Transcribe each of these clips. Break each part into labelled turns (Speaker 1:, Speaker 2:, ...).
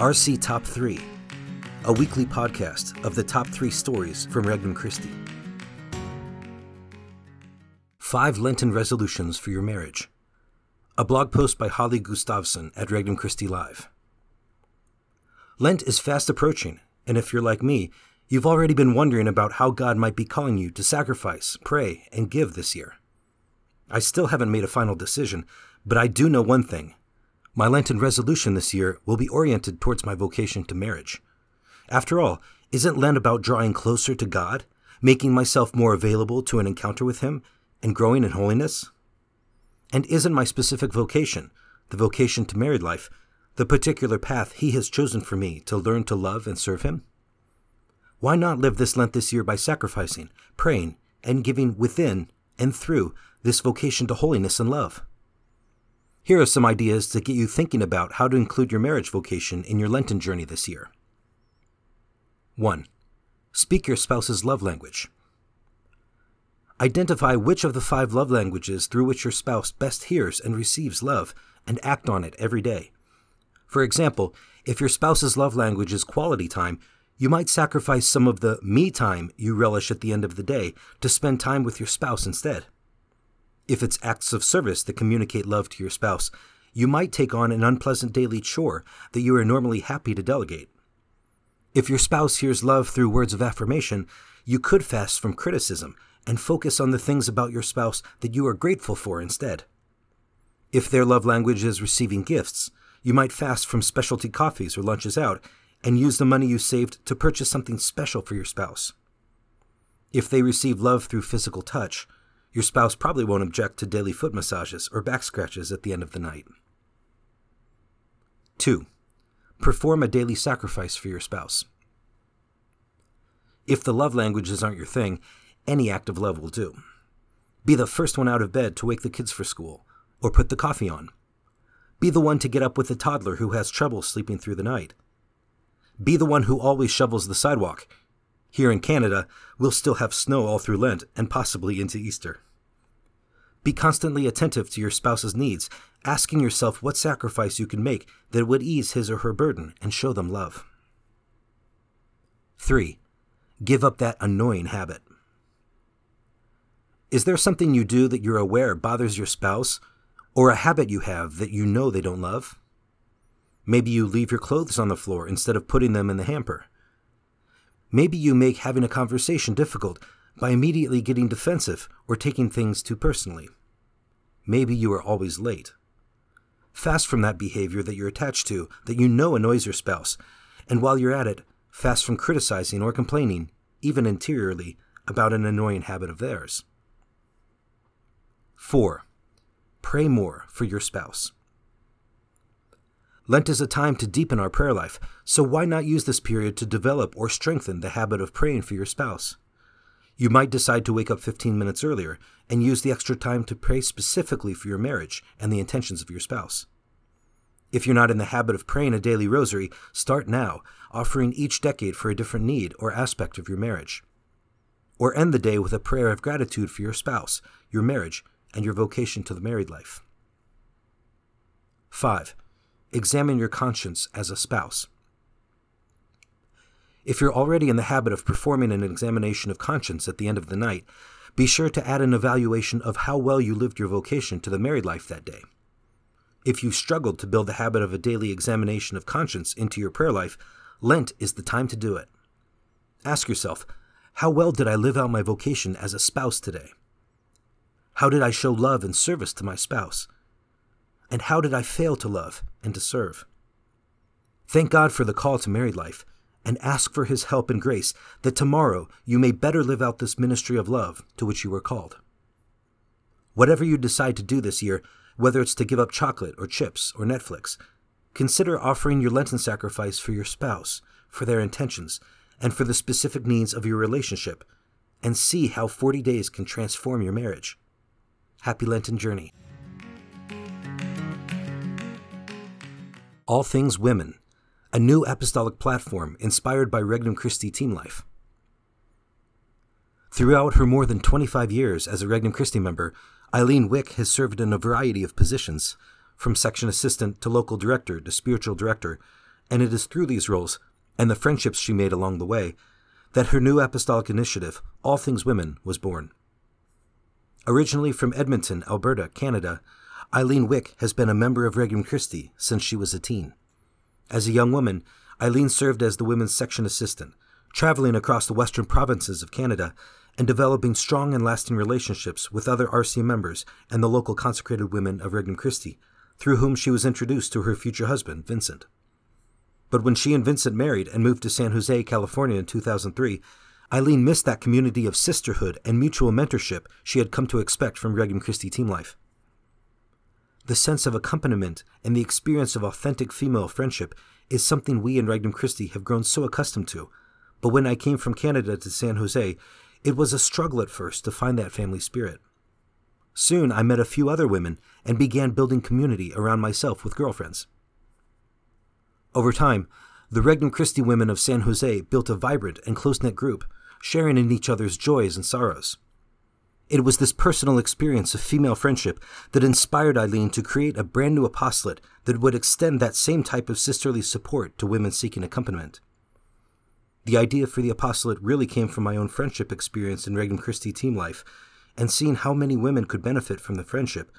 Speaker 1: RC Top 3, a weekly podcast of the top three stories from Regnum Christi. Five Lenten Resolutions for Your Marriage. A blog post by Holly Gustafson at Regnum Christi Live. Lent is fast approaching, and if you're like me, you've already been wondering about how God might be calling you to sacrifice, pray, and give this year. I still haven't made a final decision, but I do know one thing my Lenten resolution this year will be oriented towards my vocation to marriage. After all, isn't Lent about drawing closer to God, making myself more available to an encounter with Him, and growing in holiness? And isn't my specific vocation, the vocation to married life, the particular path He has chosen for me to learn to love and serve Him? Why not live this Lent this year by sacrificing, praying, and giving within and through this vocation to holiness and love? Here are some ideas to get you thinking about how to include your marriage vocation in your Lenten journey this year. 1. Speak your spouse's love language. Identify which of the five love languages through which your spouse best hears and receives love, and act on it every day. For example, if your spouse's love language is quality time, you might sacrifice some of the me time you relish at the end of the day to spend time with your spouse instead. If it's acts of service that communicate love to your spouse, you might take on an unpleasant daily chore that you are normally happy to delegate. If your spouse hears love through words of affirmation, you could fast from criticism and focus on the things about your spouse that you are grateful for instead. If their love language is receiving gifts, you might fast from specialty coffees or lunches out and use the money you saved to purchase something special for your spouse. If they receive love through physical touch, your spouse probably won't object to daily foot massages or back scratches at the end of the night. 2. Perform a daily sacrifice for your spouse. If the love languages aren't your thing, any act of love will do. Be the first one out of bed to wake the kids for school, or put the coffee on. Be the one to get up with the toddler who has trouble sleeping through the night. Be the one who always shovels the sidewalk here in Canada, we'll still have snow all through Lent and possibly into Easter. Be constantly attentive to your spouse's needs, asking yourself what sacrifice you can make that would ease his or her burden and show them love. 3. Give up that annoying habit. Is there something you do that you're aware bothers your spouse, or a habit you have that you know they don't love? Maybe you leave your clothes on the floor instead of putting them in the hamper. Maybe you make having a conversation difficult by immediately getting defensive or taking things too personally. Maybe you are always late. Fast from that behavior that you're attached to that you know annoys your spouse, and while you're at it, fast from criticizing or complaining, even interiorly, about an annoying habit of theirs. 4. Pray more for your spouse. Lent is a time to deepen our prayer life, so why not use this period to develop or strengthen the habit of praying for your spouse? You might decide to wake up 15 minutes earlier and use the extra time to pray specifically for your marriage and the intentions of your spouse. If you're not in the habit of praying a daily rosary, start now, offering each decade for a different need or aspect of your marriage. Or end the day with a prayer of gratitude for your spouse, your marriage, and your vocation to the married life. 5 examine your conscience as a spouse. If you're already in the habit of performing an examination of conscience at the end of the night, be sure to add an evaluation of how well you lived your vocation to the married life that day. If you've struggled to build the habit of a daily examination of conscience into your prayer life, Lent is the time to do it. Ask yourself, how well did I live out my vocation as a spouse today? How did I show love and service to my spouse? And how did I fail to love and to serve? Thank God for the call to married life and ask for his help and grace that tomorrow you may better live out this ministry of love to which you were called. Whatever you decide to do this year, whether it's to give up chocolate or chips or Netflix, consider offering your Lenten sacrifice for your spouse, for their intentions, and for the specific needs of your relationship, and see how 40 days can transform your marriage. Happy Lenten journey. All Things Women, a new apostolic platform inspired by Regnum Christi Team Life. Throughout her more than 25 years as a Regnum Christi member, Eileen Wick has served in a variety of positions, from section assistant to local director to spiritual director, and it is through these roles and the friendships she made along the way that her new apostolic initiative, All Things Women, was born. Originally from Edmonton, Alberta, Canada, Eileen Wick has been a member of Regnum Christi since she was a teen. As a young woman, Eileen served as the women's section assistant, traveling across the western provinces of Canada and developing strong and lasting relationships with other RC members and the local consecrated women of Regnum Christi, through whom she was introduced to her future husband, Vincent. But when she and Vincent married and moved to San Jose, California in 2003, Eileen missed that community of sisterhood and mutual mentorship she had come to expect from Regnum Christi team life. The sense of accompaniment and the experience of authentic female friendship is something we in Regnum Christi have grown so accustomed to. But when I came from Canada to San Jose, it was a struggle at first to find that family spirit. Soon I met a few other women and began building community around myself with girlfriends. Over time, the Regnum Christi women of San Jose built a vibrant and close knit group, sharing in each other's joys and sorrows. It was this personal experience of female friendship that inspired Eileen to create a brand new apostolate that would extend that same type of sisterly support to women seeking accompaniment. The idea for the apostolate really came from my own friendship experience in Regnum Christi team life and seeing how many women could benefit from the friendship,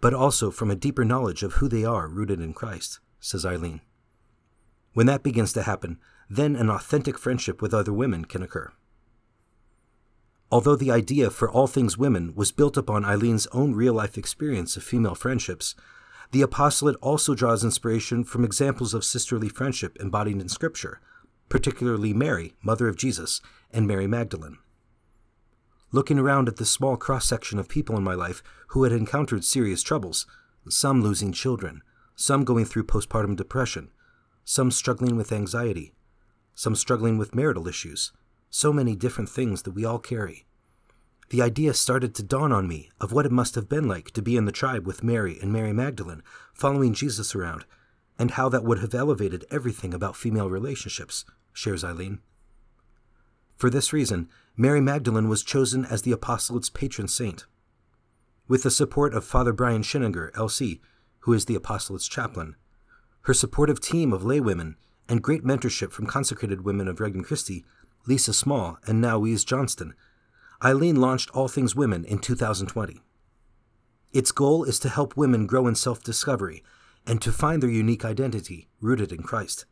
Speaker 1: but also from a deeper knowledge of who they are rooted in Christ, says Eileen. When that begins to happen, then an authentic friendship with other women can occur. Although the idea for All Things Women was built upon Eileen's own real life experience of female friendships, the apostolate also draws inspiration from examples of sisterly friendship embodied in Scripture, particularly Mary, Mother of Jesus, and Mary Magdalene. Looking around at the small cross section of people in my life who had encountered serious troubles, some losing children, some going through postpartum depression, some struggling with anxiety, some struggling with marital issues, so many different things that we all carry. The idea started to dawn on me of what it must have been like to be in the tribe with Mary and Mary Magdalene, following Jesus around, and how that would have elevated everything about female relationships, shares Eileen. For this reason, Mary Magdalene was chosen as the apostolate's patron saint. With the support of Father Brian Schininger, LC, who is the apostolate's chaplain, her supportive team of laywomen, and great mentorship from consecrated women of Regnum Christi, Lisa Small and now Johnston, Eileen launched All Things Women in 2020. Its goal is to help women grow in self discovery and to find their unique identity rooted in Christ.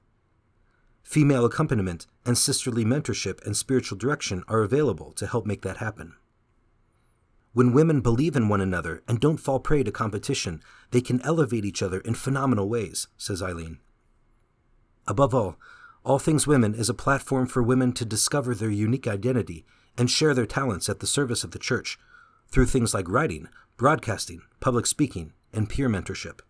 Speaker 1: Female accompaniment and sisterly mentorship and spiritual direction are available to help make that happen. When women believe in one another and don't fall prey to competition, they can elevate each other in phenomenal ways, says Eileen. Above all, All Things Women is a platform for women to discover their unique identity and share their talents at the service of the church through things like writing, broadcasting, public speaking, and peer mentorship.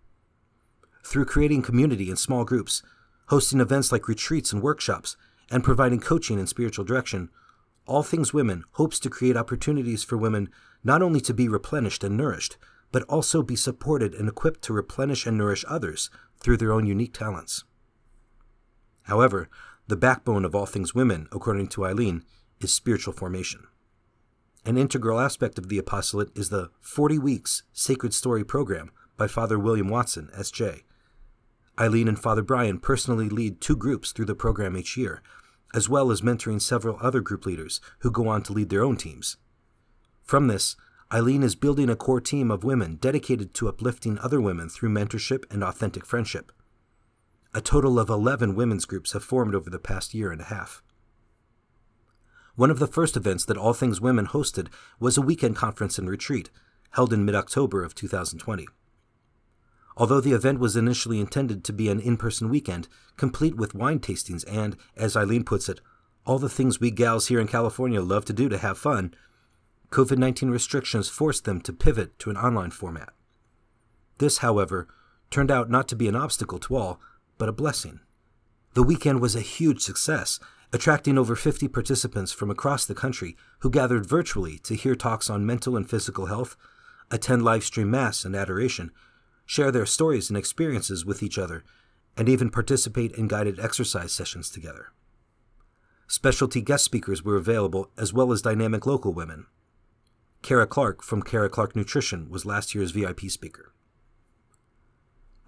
Speaker 1: Through creating community in small groups, hosting events like retreats and workshops, and providing coaching and spiritual direction, All Things Women hopes to create opportunities for women not only to be replenished and nourished, but also be supported and equipped to replenish and nourish others through their own unique talents. However, the backbone of all things women, according to Eileen, is spiritual formation. An integral aspect of the apostolate is the 40 Weeks Sacred Story program by Father William Watson, S.J. Eileen and Father Brian personally lead two groups through the program each year, as well as mentoring several other group leaders who go on to lead their own teams. From this, Eileen is building a core team of women dedicated to uplifting other women through mentorship and authentic friendship. A total of 11 women's groups have formed over the past year and a half. One of the first events that All Things Women hosted was a weekend conference and retreat, held in mid October of 2020. Although the event was initially intended to be an in person weekend, complete with wine tastings and, as Eileen puts it, all the things we gals here in California love to do to have fun, COVID 19 restrictions forced them to pivot to an online format. This, however, turned out not to be an obstacle to all, but a blessing. The weekend was a huge success, attracting over 50 participants from across the country who gathered virtually to hear talks on mental and physical health, attend live stream Mass and adoration, share their stories and experiences with each other, and even participate in guided exercise sessions together. Specialty guest speakers were available as well as dynamic local women. Kara Clark from Kara Clark Nutrition was last year's VIP speaker.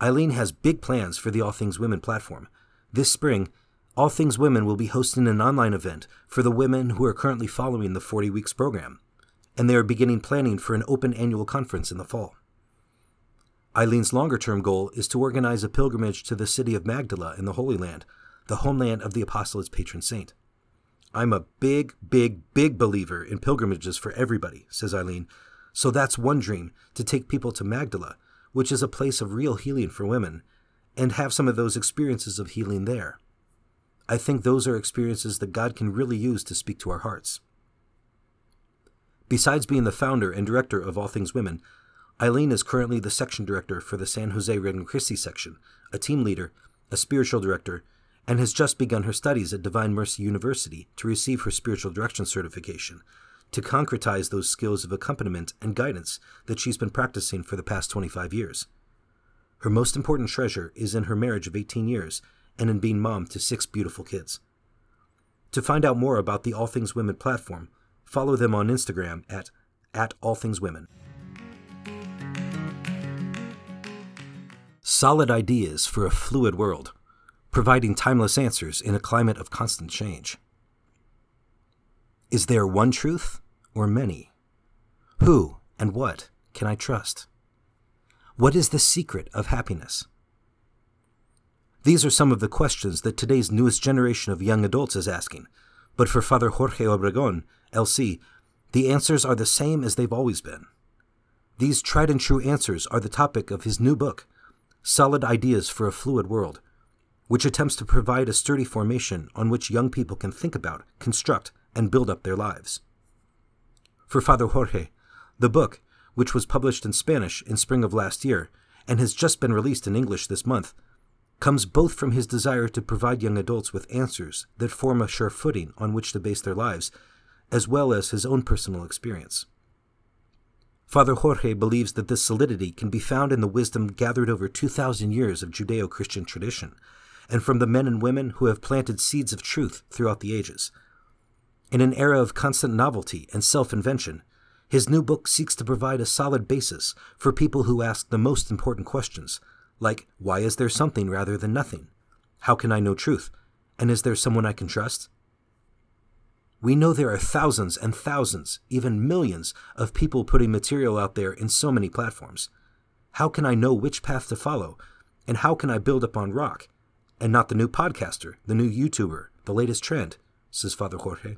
Speaker 1: Eileen has big plans for the All Things Women platform, This spring, All Things Women will be hosting an online event for the women who are currently following the 40 Weeks program, and they are beginning planning for an open annual conference in the fall. Eileen's longer term goal is to organize a pilgrimage to the city of Magdala in the Holy Land, the homeland of the apostolate's patron saint. I'm a big, big, big believer in pilgrimages for everybody, says Eileen. So that's one dream to take people to Magdala, which is a place of real healing for women, and have some of those experiences of healing there. I think those are experiences that God can really use to speak to our hearts. Besides being the founder and director of All Things Women, Eileen is currently the section director for the San Jose Regnum Christi section, a team leader, a spiritual director, and has just begun her studies at Divine Mercy University to receive her spiritual direction certification, to concretize those skills of accompaniment and guidance that she's been practicing for the past 25 years. Her most important treasure is in her marriage of 18 years and in being mom to six beautiful kids. To find out more about the All Things Women platform, follow them on Instagram at, at All Things Women. Solid ideas for a fluid world, providing timeless answers in a climate of constant change. Is there one truth or many? Who and what can I trust? What is the secret of happiness? These are some of the questions that today's newest generation of young adults is asking, but for Father Jorge Obregon, LC, the answers are the same as they've always been. These tried and true answers are the topic of his new book, Solid Ideas for a Fluid World, which attempts to provide a sturdy formation on which young people can think about, construct, and build up their lives. For Father Jorge, the book, which was published in Spanish in spring of last year and has just been released in English this month, comes both from his desire to provide young adults with answers that form a sure footing on which to base their lives, as well as his own personal experience. Father Jorge believes that this solidity can be found in the wisdom gathered over 2,000 years of Judeo Christian tradition, and from the men and women who have planted seeds of truth throughout the ages. In an era of constant novelty and self invention, his new book seeks to provide a solid basis for people who ask the most important questions, like why is there something rather than nothing? How can I know truth? And is there someone I can trust? We know there are thousands and thousands, even millions, of people putting material out there in so many platforms. How can I know which path to follow? And how can I build upon rock? And not the new podcaster, the new YouTuber, the latest trend, says Father Jorge.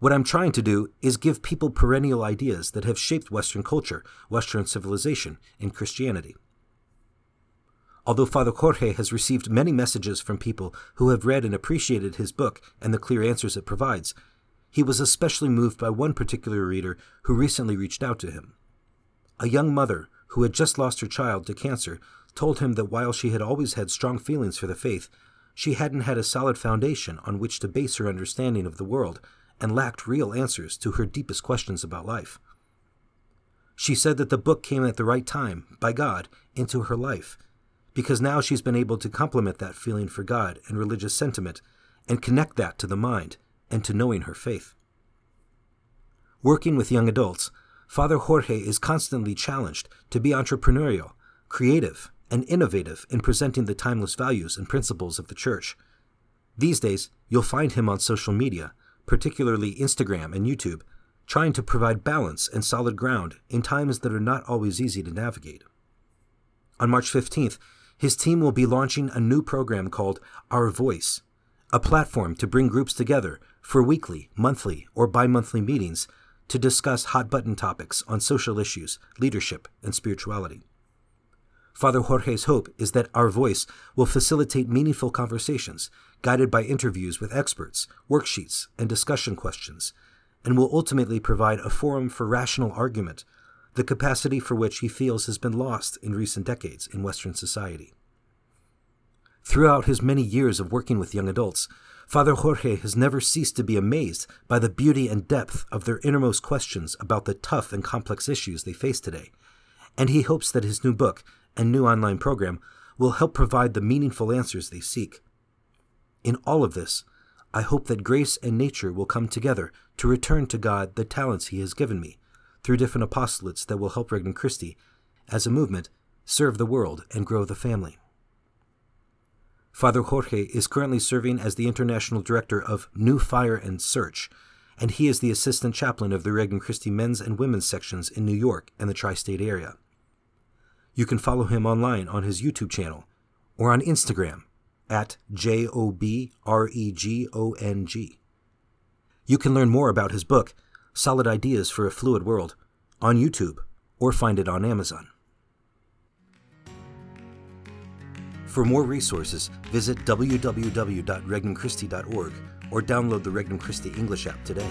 Speaker 1: What I'm trying to do is give people perennial ideas that have shaped Western culture, Western civilization, and Christianity. Although Father Jorge has received many messages from people who have read and appreciated his book and the clear answers it provides, he was especially moved by one particular reader who recently reached out to him. A young mother who had just lost her child to cancer told him that while she had always had strong feelings for the faith, she hadn't had a solid foundation on which to base her understanding of the world and lacked real answers to her deepest questions about life. She said that the book came at the right time, by God, into her life because now she's been able to complement that feeling for God and religious sentiment and connect that to the mind and to knowing her faith. Working with young adults, Father Jorge is constantly challenged to be entrepreneurial, creative, and innovative in presenting the timeless values and principles of the Church. These days, you'll find him on social media, particularly Instagram and YouTube, trying to provide balance and solid ground in times that are not always easy to navigate. On March 15th, his team will be launching a new program called Our Voice, a platform to bring groups together for weekly, monthly, or bi monthly meetings to discuss hot button topics on social issues, leadership, and spirituality. Father Jorge's hope is that Our Voice will facilitate meaningful conversations guided by interviews with experts, worksheets, and discussion questions, and will ultimately provide a forum for rational argument the capacity for which he feels has been lost in recent decades in Western society. Throughout his many years of working with young adults, Father Jorge has never ceased to be amazed by the beauty and depth of their innermost questions about the tough and complex issues they face today, and he hopes that his new book and new online program will help provide the meaningful answers they seek. In all of this, I hope that grace and nature will come together to return to God the talents He has given me through different apostolates that will help Regnum Christi, as a movement, serve the world and grow the family. Father Jorge is currently serving as the International Director of New Fire and Search, and he is the Assistant Chaplain of the Regnum Christi men's and women's sections in New York and the tri state area. You can follow him online on his YouTube channel or on Instagram at J O B R E G O N G. You can learn more about his book, Solid Ideas for a Fluid World, on YouTube or find it on Amazon. For more resources, visit www.regnumchristi.org or download the Regnum Christi English app today.